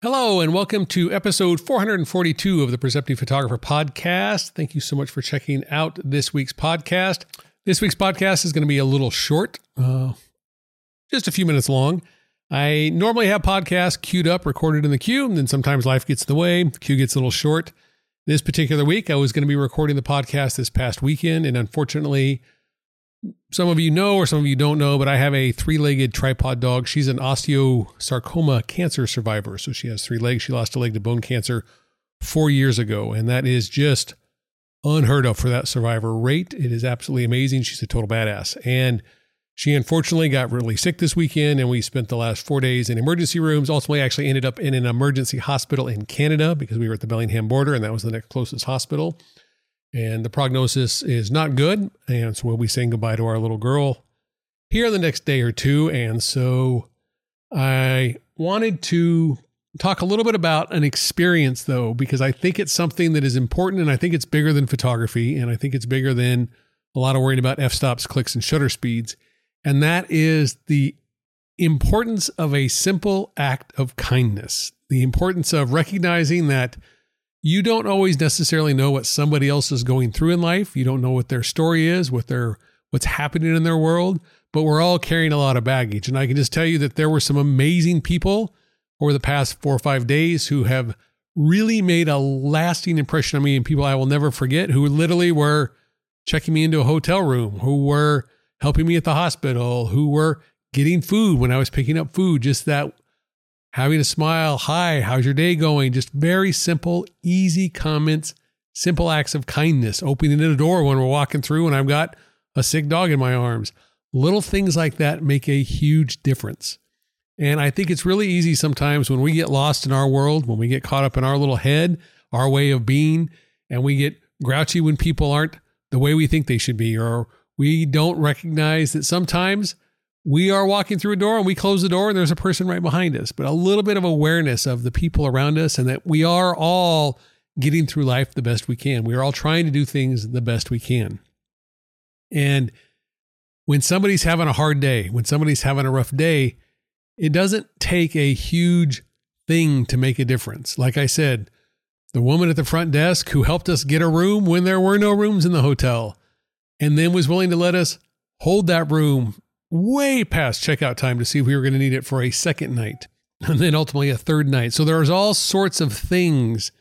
Hello, and welcome to episode 442 of the Perceptive Photographer Podcast. Thank you so much for checking out this week's podcast. This week's podcast is going to be a little short, uh, just a few minutes long. I normally have podcasts queued up, recorded in the queue, and then sometimes life gets in the way. The queue gets a little short. This particular week, I was going to be recording the podcast this past weekend, and unfortunately, some of you know or some of you don't know, but I have a three legged tripod dog. She's an osteosarcoma cancer survivor. So she has three legs. She lost a leg to bone cancer four years ago. And that is just unheard of for that survivor rate. It is absolutely amazing. She's a total badass. And she unfortunately got really sick this weekend, and we spent the last four days in emergency rooms. Ultimately, actually ended up in an emergency hospital in Canada because we were at the Bellingham border, and that was the next closest hospital and the prognosis is not good. And so we'll be saying goodbye to our little girl here in the next day or two. And so I wanted to talk a little bit about an experience though, because I think it's something that is important and I think it's bigger than photography. And I think it's bigger than a lot of worrying about f stops, clicks, and shutter speeds. And that is the importance of a simple act of kindness, the importance of recognizing that you don't always necessarily know what somebody else is going through in life. You don't know what their story is, what their what's happening in their world, but we're all carrying a lot of baggage. And I can just tell you that there were some amazing people over the past 4 or 5 days who have really made a lasting impression on me and people I will never forget who literally were checking me into a hotel room, who were helping me at the hospital, who were getting food when I was picking up food, just that having a smile. Hi, how's your day going? Just very simple, easy comments, simple acts of kindness, opening the door when we're walking through and I've got a sick dog in my arms. Little things like that make a huge difference. And I think it's really easy sometimes when we get lost in our world, when we get caught up in our little head, our way of being, and we get grouchy when people aren't the way we think they should be, or we don't recognize that sometimes we are walking through a door and we close the door and there's a person right behind us, but a little bit of awareness of the people around us and that we are all getting through life the best we can. We are all trying to do things the best we can. And when somebody's having a hard day, when somebody's having a rough day, it doesn't take a huge thing to make a difference. Like I said, the woman at the front desk who helped us get a room when there were no rooms in the hotel and then was willing to let us hold that room way past checkout time to see if we were going to need it for a second night and then ultimately a third night. So there's all sorts of things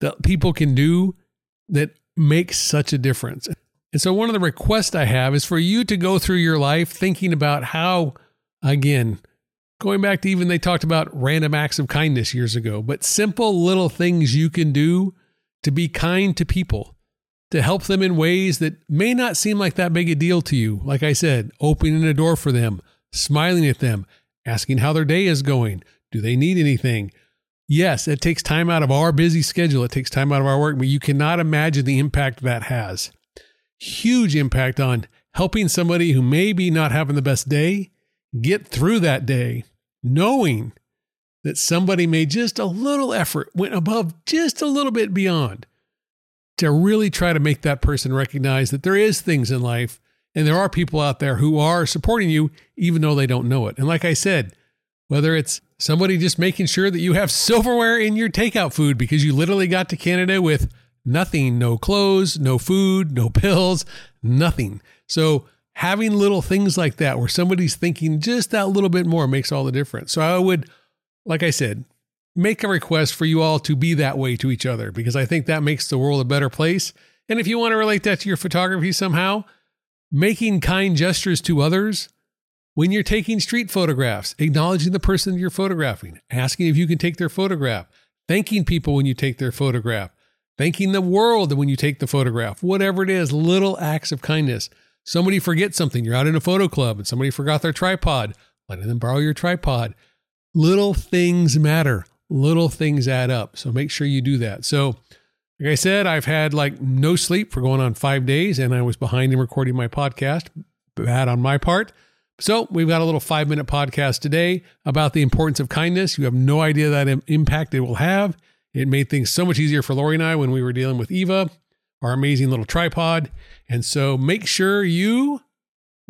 that people can do that make such a difference. And so one of the requests I have is for you to go through your life thinking about how, again, going back to even they talked about random acts of kindness years ago, but simple little things you can do to be kind to people to help them in ways that may not seem like that big a deal to you. Like I said, opening a door for them, smiling at them, asking how their day is going. Do they need anything? Yes, it takes time out of our busy schedule. It takes time out of our work, but you cannot imagine the impact that has. Huge impact on helping somebody who may be not having the best day get through that day, knowing that somebody made just a little effort, went above just a little bit beyond to really try to make that person recognize that there is things in life and there are people out there who are supporting you even though they don't know it. And like I said, whether it's somebody just making sure that you have silverware in your takeout food because you literally got to Canada with nothing, no clothes, no food, no pills, nothing. So having little things like that where somebody's thinking just that little bit more makes all the difference. So I would, like I said, make a request for you all to be that way to each other because I think that makes the world a better place. And if you want to relate that to your photography somehow, making kind gestures to others when you're taking street photographs, acknowledging the person you're photographing, asking if you can take their photograph, thanking people when you take their photograph, thanking the world when you take the photograph, whatever it is, little acts of kindness. Somebody forgets something, you're out in a photo club and somebody forgot their tripod, letting them borrow your tripod. Little things matter little things add up. So make sure you do that. So, like I said, I've had like no sleep for going on five days, and I was behind in recording my podcast. Bad on my part. So, we've got a little five minute podcast today about the importance of kindness. You have no idea that impact it will have. It made things so much easier for Lori and I when we were dealing with Eva, our amazing little tripod. And so, make sure you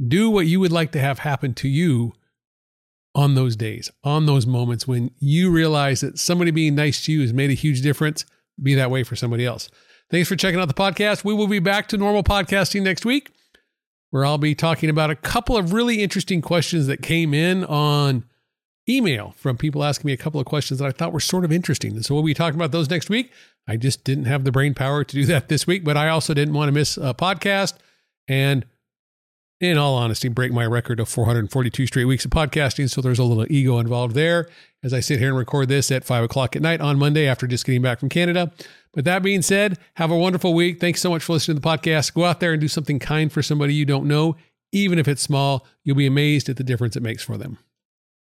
do what you would like to have happen to you on those days, on those moments when you realize that somebody being nice to you has made a huge difference. Be that way for somebody else. Thanks for checking out the podcast. We will be back to normal podcasting next week, where I'll be talking about a couple of really interesting questions that came in on email from people asking me a couple of questions that I thought were sort of interesting. And so we'll be talking about those next week. I just didn't have the brain power to do that this week, but I also didn't want to miss a podcast. And in all honesty, break my record of 442 straight weeks of podcasting. So there's a little ego involved there as I sit here and record this at five o'clock at night on Monday after just getting back from Canada. But that being said, have a wonderful week. Thanks so much for listening to the podcast. Go out there and do something kind for somebody you don't know. Even if it's small, you'll be amazed at the difference it makes for them.